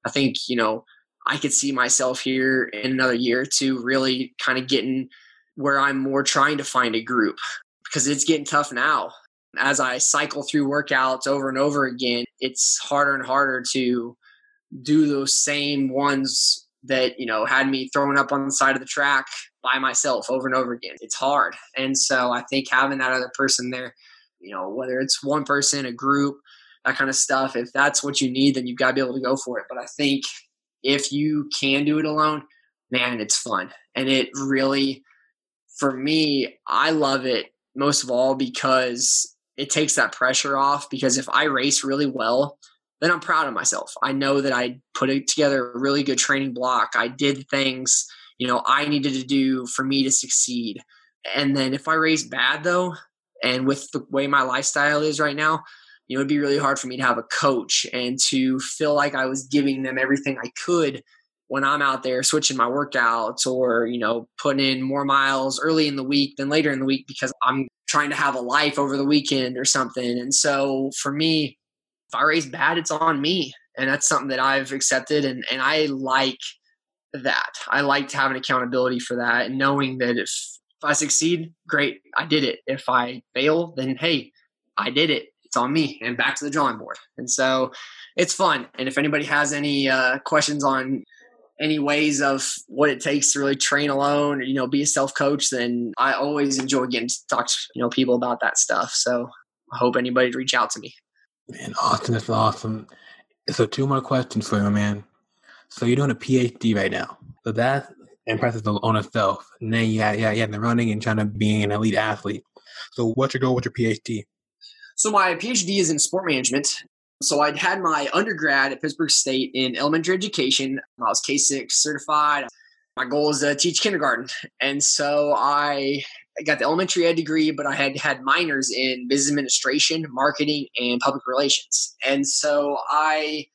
I think you know i could see myself here in another year or two really kind of getting where i'm more trying to find a group because it's getting tough now. As i cycle through workouts over and over again it's harder and harder to do those same ones that you know had me throwing up on the side of the track by myself over and over again. It's hard. And so i think having that other person there you know whether it's one person a group that kind of stuff if that's what you need then you've got to be able to go for it. But i think if you can do it alone man it's fun. And it really for me i love it most of all because it takes that pressure off because if i race really well then I'm proud of myself. I know that I put together a really good training block. I did things, you know, I needed to do for me to succeed. And then if I race bad though, and with the way my lifestyle is right now, you know, it'd be really hard for me to have a coach and to feel like I was giving them everything I could when I'm out there switching my workouts or, you know, putting in more miles early in the week than later in the week because I'm trying to have a life over the weekend or something. And so for me, if I race bad, it's on me. And that's something that I've accepted. And, and I like that. I like to have an accountability for that and knowing that if, if I succeed, great, I did it. If I fail, then hey, I did it. It's on me and back to the drawing board. And so it's fun. And if anybody has any uh, questions on any ways of what it takes to really train alone or, you know, be a self coach, then I always enjoy getting to talk to, you know, people about that stuff. So I hope anybody reach out to me. Man, Austin, that's awesome. So two more questions for you, man. So you're doing a PhD right now. So that's impressive on itself. And then yeah, yeah, you the running and trying to be an elite athlete. So what's your goal with your PhD? So my PhD is in sport management. So I'd had my undergrad at Pittsburg State in elementary education. I was K6 certified. my goal is to teach kindergarten. And so I got the elementary ed degree, but I had had minors in business administration, marketing, and public relations. And so I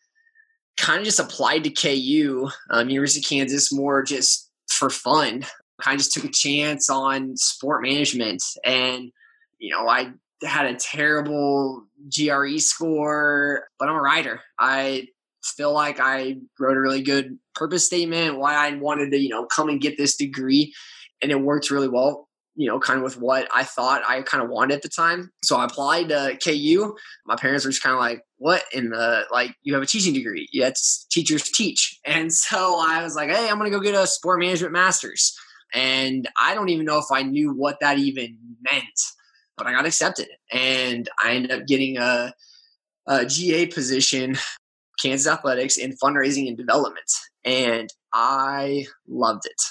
kind of just applied to KU, um, University of Kansas, more just for fun. Kind of just took a chance on sport management. And, you know, I had a terrible GRE score, but I'm a writer. I feel like I wrote a really good purpose statement, why I wanted to, you know, come and get this degree. And it worked really well, you know, kind of with what I thought I kind of wanted at the time. So I applied to KU. My parents were just kind of like, what in the, like, you have a teaching degree. It's teachers teach. And [laughs] so I was like, hey, I'm going to go get a sport management master's. And I don't even know if I knew what that even meant, but I got accepted. And I ended up getting a, a GA position Kansas Athletics in fundraising and development. And I loved it.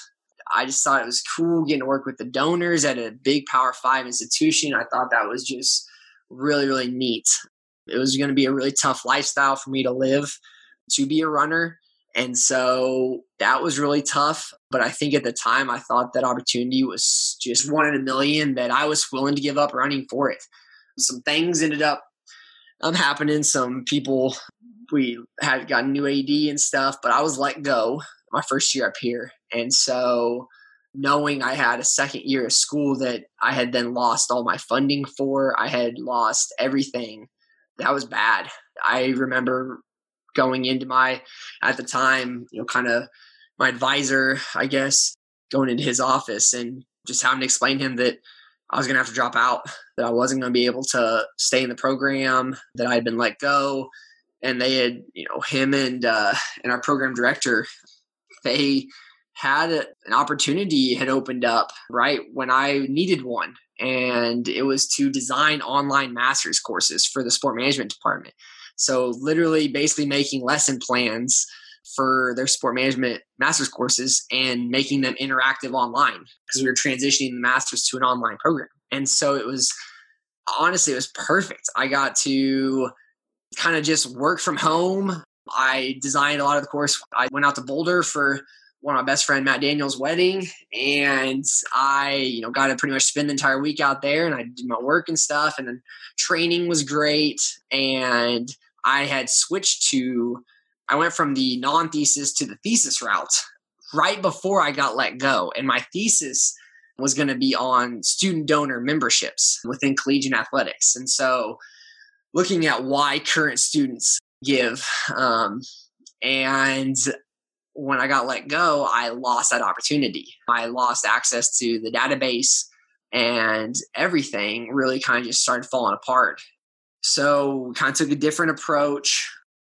I just thought it was cool getting to work with the donors at a big Power Five institution. I thought that was just really, really neat. It was going to be a really tough lifestyle for me to live to be a runner. And so that was really tough. But I think at the time, I thought that opportunity was just one in a million that I was willing to give up running for it. Some things ended up um, happening. Some people we had got a new AD and stuff, but I was let go my first year up here. And so knowing I had a second year of school that I had then lost all my funding for, I had lost everything. That was bad. I remember going into my at the time, you know, kind of my advisor, I guess, going into his office and just having to explain to him that I was going to have to drop out, that I wasn't going to be able to stay in the program, that I had been let go, and they had you know him and uh, and our program director they had a, an opportunity had opened up right when I needed one. And it was to design online master's courses for the sport management department. So literally basically making lesson plans for their sport management master's courses and making them interactive online because we were transitioning the masters to an online program. And so it was honestly it was perfect. I got to kind of just work from home. I designed a lot of the course. I went out to Boulder for one of my best friend Matt Daniel's wedding, and I, you know, got to pretty much spend the entire week out there, and I did my work and stuff, and then training was great, and I had switched to. I went from the non-thesis to the thesis route right before I got let go, and my thesis was going to be on student donor memberships within collegiate athletics, and so looking at why current students give. Um, and when I got let go, I lost that opportunity. I lost access to the database and everything really kind of just started falling apart. So kind of took a different approach,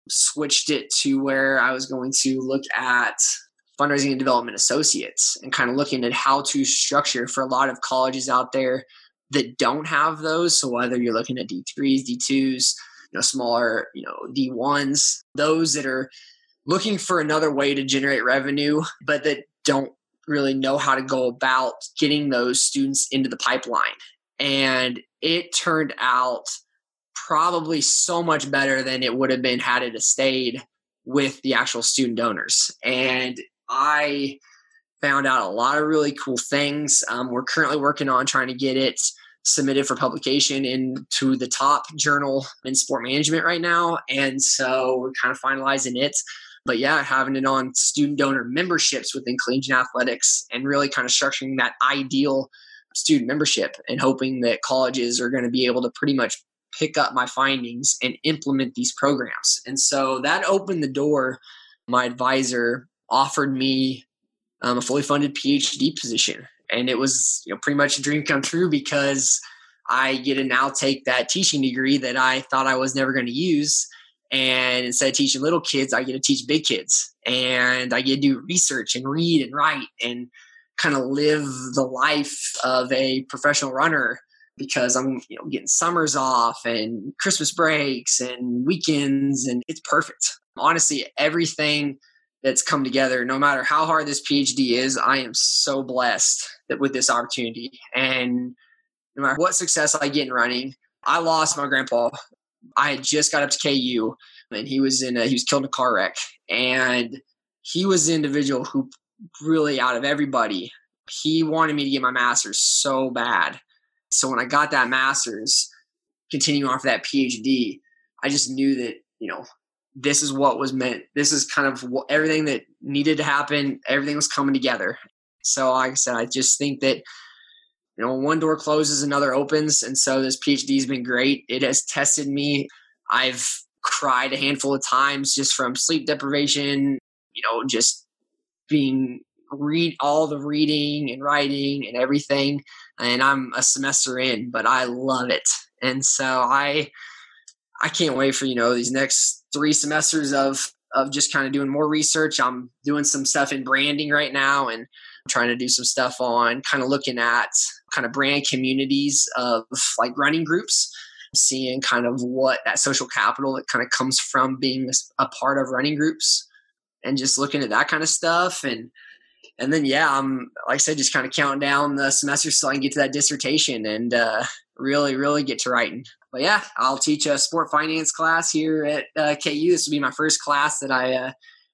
switched it to where I was going to look at fundraising and development associates and kind of looking at how to structure for a lot of colleges out there that don't have those. So whether you're looking at D3s, D2s, you know, smaller, you know, D1s, those that are looking for another way to generate revenue, but that don't really know how to go about getting those students into the pipeline. And it turned out probably so much better than it would have been had it stayed with the actual student donors. And I found out a lot of really cool things. Um, we're currently working on trying to get it submitted for publication into the top journal in sport management right now. And so we're kind of finalizing it. But yeah, having it on student donor memberships within collegiate athletics and really kind of structuring that ideal student membership and hoping that colleges are going to be able to pretty much pick up my findings and implement these programs. And so that opened the door. My advisor offered me um, a fully funded PhD position. And it was you know, pretty much a dream come true because I get to now take that teaching degree that I thought I was never going to use. And instead of teaching little kids, I get to teach big kids. And I get to do research and read and write and kind of live the life of a professional runner because I'm you know getting summers off and Christmas breaks and weekends and it's perfect. Honestly, everything that's come together. No matter how hard this PhD is, I am so blessed that with this opportunity. And no matter what success I get in running, I lost my grandpa. I had just got up to KU, and he was in a, he was killed in a car wreck, and he was the individual who really out of everybody, he wanted me to get my master's so bad. So when I got that master's, continuing off that PhD, I just knew that, you know, this is what was meant. This is kind of what, everything that needed to happen. Everything was coming together. So, like I said, I just think that you know one door closes, another opens, and so this PhD has been great. It has tested me. I've cried a handful of times just from sleep deprivation. You know, just being read all the reading and writing and everything and i'm a semester in but i love it and so i i can't wait for you know these next three semesters of of just kind of doing more research. I'm doing some stuff in branding right now and trying to do some stuff on kind of looking at kind of brand communities of like running groups seeing kind of what that social capital that kind of comes from being a part of running groups and just looking at that kind of stuff. And and then yeah i'm like i said just kind of counting down the semester so i can get to that dissertation and uh, really really get to writing but yeah i'll teach a sport finance class here at uh, ku this will be my first class that i uh,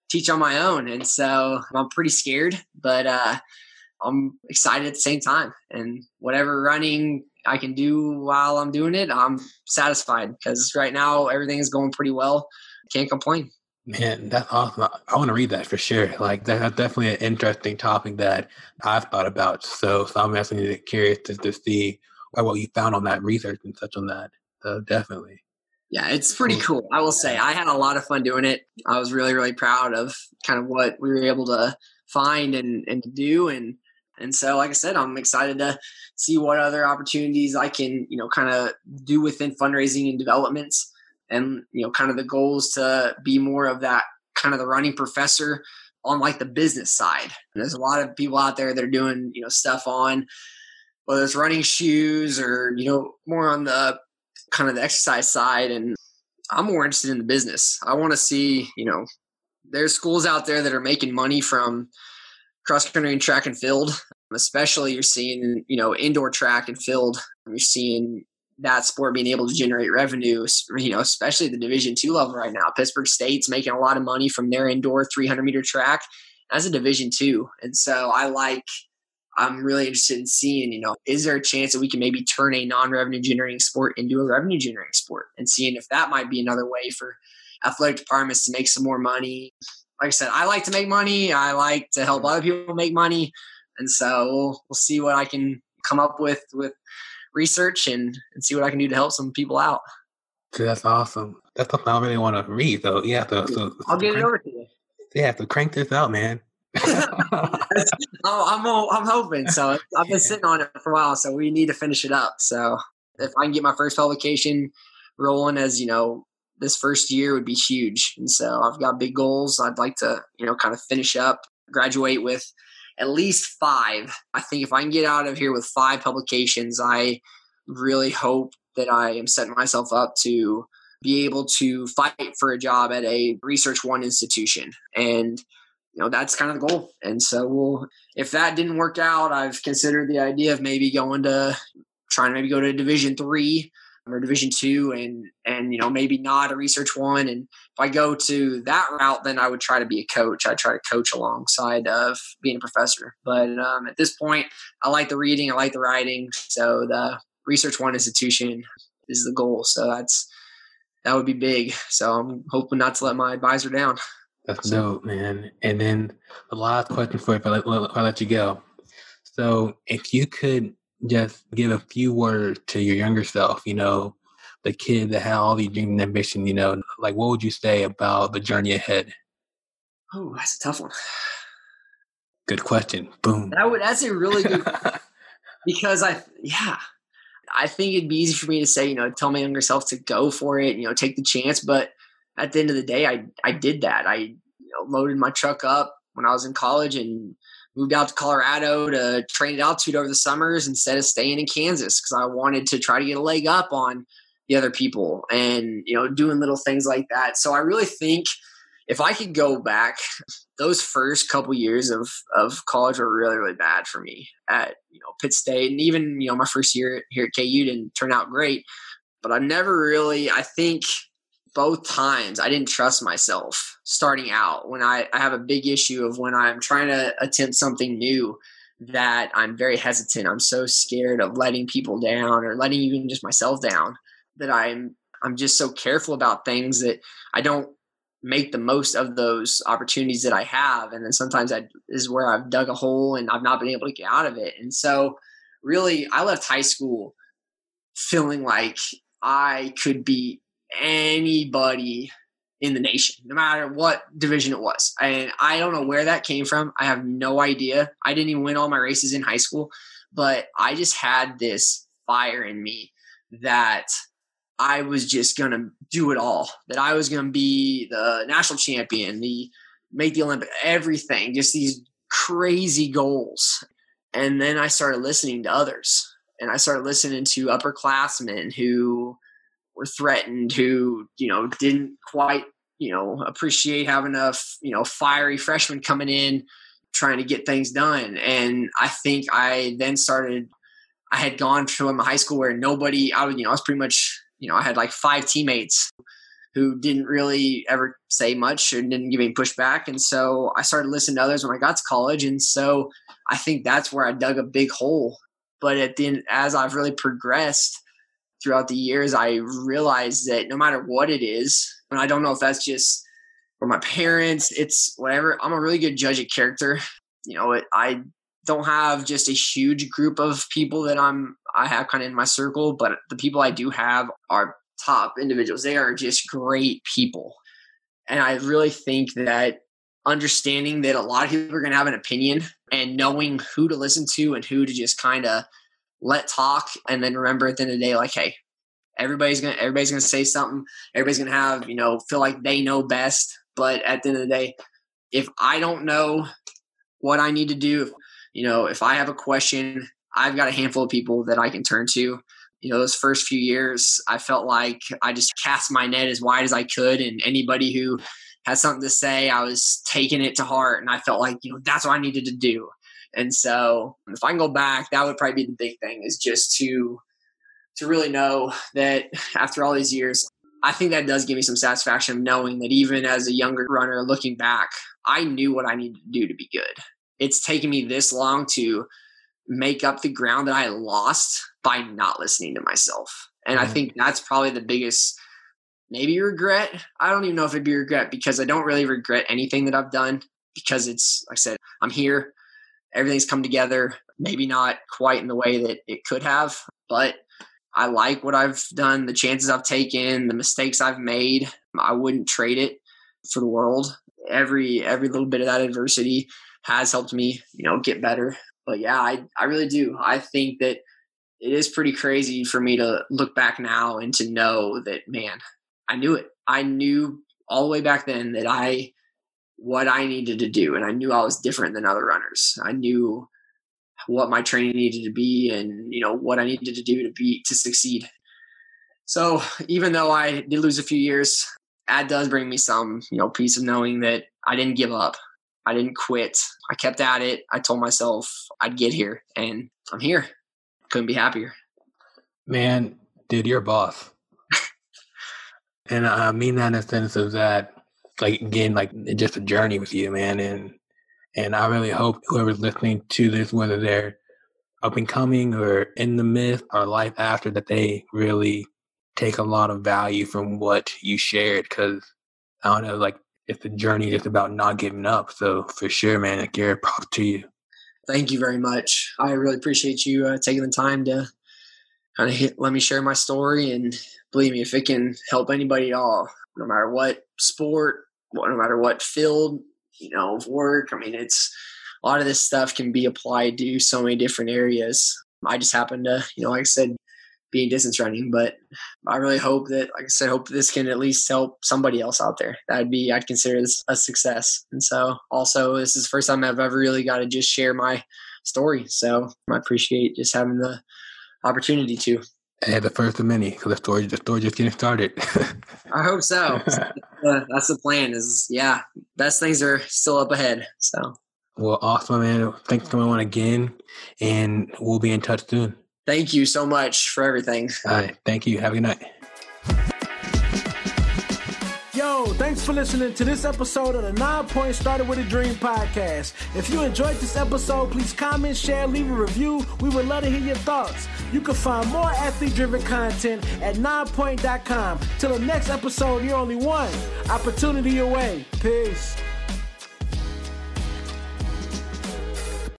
teach on my own and so i'm pretty scared but uh, i'm excited at the same time and whatever running i can do while i'm doing it i'm satisfied because right now everything is going pretty well can't complain Man, that's awesome. I want to read that for sure. Like that's definitely an interesting topic that I've thought about. So, so I'm actually curious to, to see what you found on that research and such on that. So definitely. Yeah, it's pretty cool. I will say I had a lot of fun doing it. I was really, really proud of kind of what we were able to find and, and to do. And, and so, like I said, I'm excited to see what other opportunities I can, you know, kind of do within fundraising and developments and you know kind of the goals to be more of that kind of the running professor on like the business side and there's a lot of people out there that are doing you know stuff on whether it's running shoes or you know more on the kind of the exercise side and i'm more interested in the business i want to see you know there's schools out there that are making money from cross country and track and field especially you're seeing you know indoor track and field you're seeing that sport being able to generate revenue, you know, especially the Division two level right now. Pittsburg State's making a lot of money from their indoor 300 meter track as a Division two, and so I like. I'm really interested in seeing, you know, is there a chance that we can maybe turn a non-revenue generating sport into a revenue generating sport, and seeing if that might be another way for athletic departments to make some more money. Like I said, I like to make money. I like to help other people make money, and so we'll, we'll see what I can come up with with research and, and see what I can do to help some people out. that's awesome. That's something I really want to read, though. Yeah, so, so I'll get it over to you. Yeah, to crank this out, man. [laughs] [laughs] [laughs] oh, I'm I'm hoping so. I've been sitting on it for a while, so we need to finish it up. So if I can get my first publication rolling, as you know, this first year would be huge. And so I've got big goals. I'd like to, you know, kind of finish up, graduate with at least five. I think if I can get out of here with five publications, I really hope that I am setting myself up to be able to fight for a job at a research one institution. And you know that's kind of the goal. And so we'll if that didn't work out, I've considered the idea of maybe going to trying to maybe go to division three or division two and and you know maybe not a research one. And if i go to that route then i would try to be a coach. I try to coach alongside of being a professor. But um, at this point i like the reading i like the writing. So the research one institution is the goal. So that's that would be big. So i'm hoping not to let my advisor down that's so. dope man and then the last question for you if I let, if I let you go so if you could just give a few words to your younger self, you know, the kid that had all these dreams and ambition, you know, like what would you say about the journey ahead? Oh, that's a tough one. Good question. Boom. That would that's a really good [laughs] because I yeah. I think it'd be easy for me to say, you know, tell my younger self to go for it, you know, take the chance. But at the end of the day, I I did that. I you know, loaded my truck up when I was in college and moved out to Colorado to train at altitude over the summers instead of staying in Kansas because I wanted to try to get a leg up on the other people and you know doing little things like that. So I really think if I could go back, those first couple years of of college were really really bad for me at you know Pitt State and even you know my first year here at KU didn't turn out great, but I never really I think both times I didn't trust myself starting out. When I, I have a big issue of when I'm trying to attempt something new, that I'm very hesitant. I'm so scared of letting people down or letting even just myself down that I'm I'm just so careful about things that I don't make the most of those opportunities that I have. And then sometimes that is where I've dug a hole and I've not been able to get out of it. And so really I left high school feeling like I could beat anybody in the nation, no matter what division it was. And I don't know where that came from. I have no idea. I didn't even win all my races in high school, but I just had this fire in me that I was just going to do it all, that I was going to be the national champion, the make the Olympic, everything, just these crazy goals. And then I started listening to others and I started listening to upperclassmen who were threatened, who, you know, didn't quite, you know, appreciate having a, you know, fiery freshman coming in trying to get things done. And I think I then started, I had gone from a high school where nobody, I was, you know, I was pretty much, you know, I had like five teammates who didn't really ever say much and didn't give any pushback. And so I started listening to others when I got to college. And so I think that's where I dug a big hole. But at the end, as I've really progressed, throughout the years, I realized that no matter what it is, and I don't know if that's just for my parents, it's whatever. I'm a really good judge of character. You know, it, I don't have just a huge group of people that I'm I have kind of in my circle, but the people I do have are top individuals. They are just great people. And I really think that understanding that a lot of people are going to have an opinion and knowing who to listen to and who to just kind of let talk, and then remember at the end of the day, like, hey, everybody's gonna everybody's gonna say something. Everybody's gonna have you know feel like they know best. But at the end of the day, if I don't know what I need to do, you know, if I have a question, I've got a handful of people that I can turn to. You know, those first few years, I felt like I just cast my net as wide as I could, and anybody who had something to say, I was taking it to heart, and I felt like you know that's what I needed to do. And so if I can go back, that would probably be the big thing is just to to really know that after all these years, I think that does give me some satisfaction of knowing that even as a younger runner looking back, I knew what I needed to do to be good. It's taken me this long to make up the ground that I lost by not listening to myself. And mm-hmm. I think that's probably the biggest maybe regret. I don't even know if it'd be regret because I don't really regret anything that I've done because it's like I said, I'm here everything's come together. Maybe not quite in the way that it could have, but I like what I've done, the chances I've taken, the mistakes I've made. I wouldn't trade it for the world. Every every little bit of that adversity has helped me, you know, get better. But yeah, I I really do. I think that it is pretty crazy for me to look back now and to know that man, I knew it. I knew all the way back then that I what I needed to do. And I knew I was different than other runners. I knew what my training needed to be and, you know, what I needed to do to be, to succeed. So even though I did lose a few years, that does bring me some, you know, peace of knowing that I didn't give up. I didn't quit. I kept at it. I told myself I'd get here and I'm here. Couldn't be happier. Man, dude, you're a boss. [laughs] and I mean that in the sense of that like again like just a journey with you, man. And and I really hope whoever's listening to this, whether they're up and coming or in the myth or life after, that they really take a lot of value from what you shared. Because I don't know, like it's a journey just about not giving up. So for sure, man, like, Garrett, props to you. Thank you very much. I really appreciate you uh, taking the time to kind of hit, let me share my story. And believe me, if it can help anybody at all, no matter what sport, no matter what field, you know, of work. I mean, it's a lot of this stuff can be applied to so many different areas. I just happen to, you know, like I said, be in distance running, but I really hope that, like I said, hope this can at least help somebody else out there. That'd be, I'd consider this a success. And so also, this is the first time I've ever really got to just share my story. So I appreciate just having the opportunity to. Hey, the first of many, because the story, the story just getting started. I hope so. [laughs] uh, that's the plan. Is yeah, best things are still up ahead. So. Well, awesome, man. Thanks for coming on again, and we'll be in touch soon. Thank you so much for everything. All right. Thank you. Have a good night. Thanks for listening to this episode of the Nine Point Started with a Dream podcast. If you enjoyed this episode, please comment, share, leave a review. We would love to hear your thoughts. You can find more athlete driven content at ninepoint.com. Till the next episode, you're only one opportunity away. Peace.